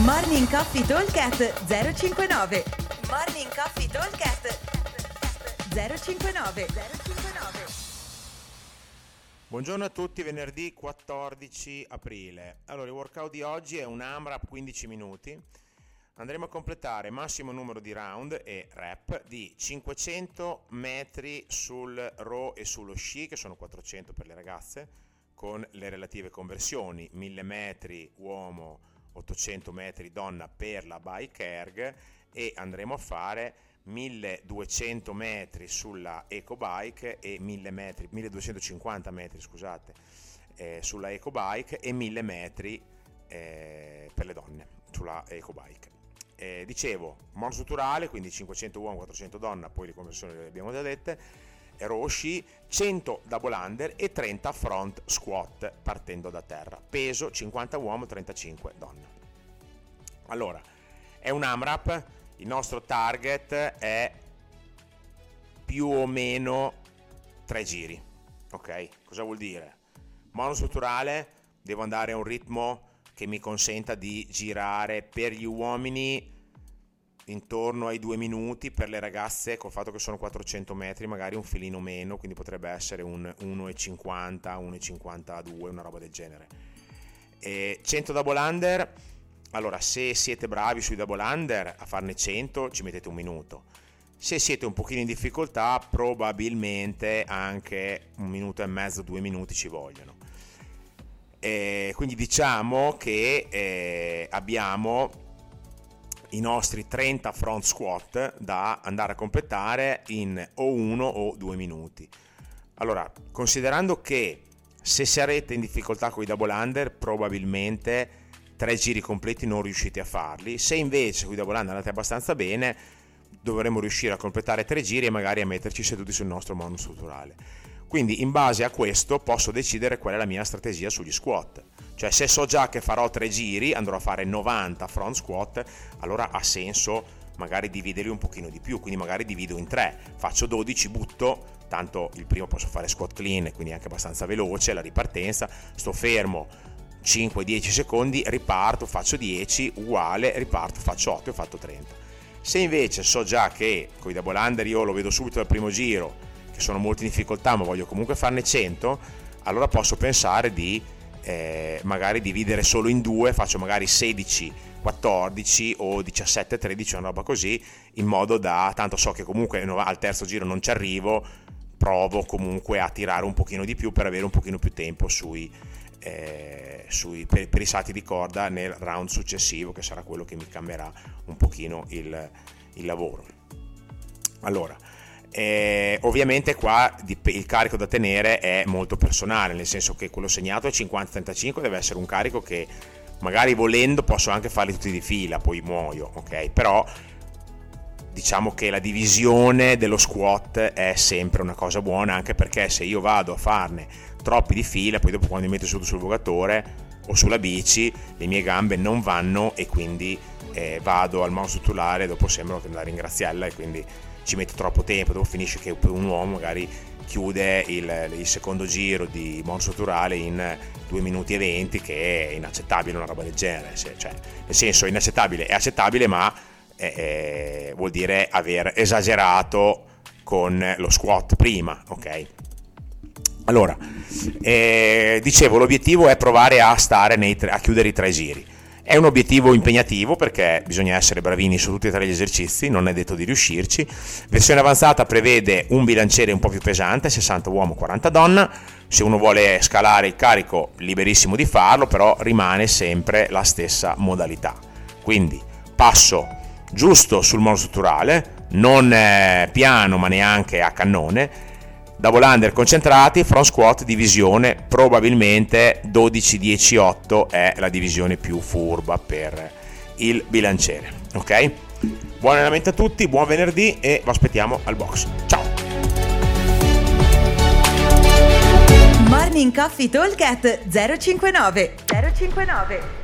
Morning Coffee Talkcast 059 Morning Coffee Talkcast 059 059 Buongiorno a tutti, venerdì 14 aprile. Allora, il workout di oggi è un AMRAP 15 minuti. Andremo a completare massimo numero di round e rep di 500 metri sul row e sullo sci, che sono 400 per le ragazze, con le relative conversioni, 1000 metri uomo, 800 metri donna per la bike erg e andremo a fare 1200 metri sulla ecobike e 1000 metri, 1250 metri scusate, eh, sulla ecobike e 1000 metri eh, per le donne sulla ecobike. Eh, dicevo, monostrutturale, quindi 500 uomo, 400 donna, poi le conversioni le abbiamo già dette, Roshi, 100 double under e 30 front squat partendo da terra. Peso 50 uomo, 35 donna. Allora, è un AMRAP, il nostro target è più o meno 3 giri. Ok? Cosa vuol dire? Monostrutturale, devo andare a un ritmo che mi consenta di girare per gli uomini intorno ai due minuti per le ragazze col fatto che sono 400 metri magari un filino meno quindi potrebbe essere un 1,50 1,52 una roba del genere. E 100 double under? Allora se siete bravi sui double under a farne 100 ci mettete un minuto. Se siete un pochino in difficoltà probabilmente anche un minuto e mezzo due minuti ci vogliono. E quindi diciamo che eh, abbiamo i nostri 30 front squat da andare a completare in o 1 o 2 minuti. Allora, considerando che se sarete in difficoltà con i double under, probabilmente tre giri completi non riuscite a farli. Se invece con i double under andate abbastanza bene, dovremo riuscire a completare tre giri e magari a metterci seduti sul nostro monostrutturale. Quindi in base a questo posso decidere qual è la mia strategia sugli squat. Cioè se so già che farò tre giri, andrò a fare 90 front squat, allora ha senso magari dividerli un pochino di più, quindi magari divido in tre, faccio 12, butto, tanto il primo posso fare squat clean, quindi anche abbastanza veloce, la ripartenza, sto fermo 5-10 secondi, riparto, faccio 10, uguale, riparto, faccio 8 e ho fatto 30. Se invece so già che con i double under io lo vedo subito dal primo giro, sono molto in difficoltà ma voglio comunque farne 100, allora posso pensare di eh, magari dividere solo in due, faccio magari 16, 14 o 17, 13, una roba così, in modo da, tanto so che comunque al terzo giro non ci arrivo, provo comunque a tirare un pochino di più per avere un pochino più tempo sui, eh, sui, per, per, i salti di corda nel round successivo, che sarà quello che mi cambierà un pochino il, il lavoro. Allora, eh, ovviamente qua il carico da tenere è molto personale, nel senso che quello segnato è 50-35, deve essere un carico che magari volendo posso anche farli tutti di fila, poi muoio, ok? Però diciamo che la divisione dello squat è sempre una cosa buona, anche perché se io vado a farne troppi di fila, poi dopo quando mi metto seduto sul vogatore o sulla bici, le mie gambe non vanno e quindi eh, vado al mouse strutturale, dopo sembra che andare in graziella e quindi ci mette troppo tempo, dopo finisce che un uomo magari chiude il, il secondo giro di monostrutturale in 2 minuti e 20 che è inaccettabile una roba del genere, cioè, nel senso inaccettabile, è accettabile ma eh, eh, vuol dire aver esagerato con lo squat prima, ok? Allora, eh, dicevo, l'obiettivo è provare a, stare nei, a chiudere i tre giri. È un obiettivo impegnativo perché bisogna essere bravini su tutti e tre gli esercizi, non è detto di riuscirci. Versione avanzata prevede un bilanciere un po' più pesante, 60 uomo, 40 donna. Se uno vuole scalare il carico, liberissimo di farlo, però rimane sempre la stessa modalità. Quindi passo giusto sul monostrutturale, non piano ma neanche a cannone double under concentrati, front squat divisione, probabilmente 12-10-8 è la divisione più furba per il bilanciere. Ok? Buon allenamento a tutti, buon venerdì e vi aspettiamo al box. Ciao! Morning Coffee Talk 059 059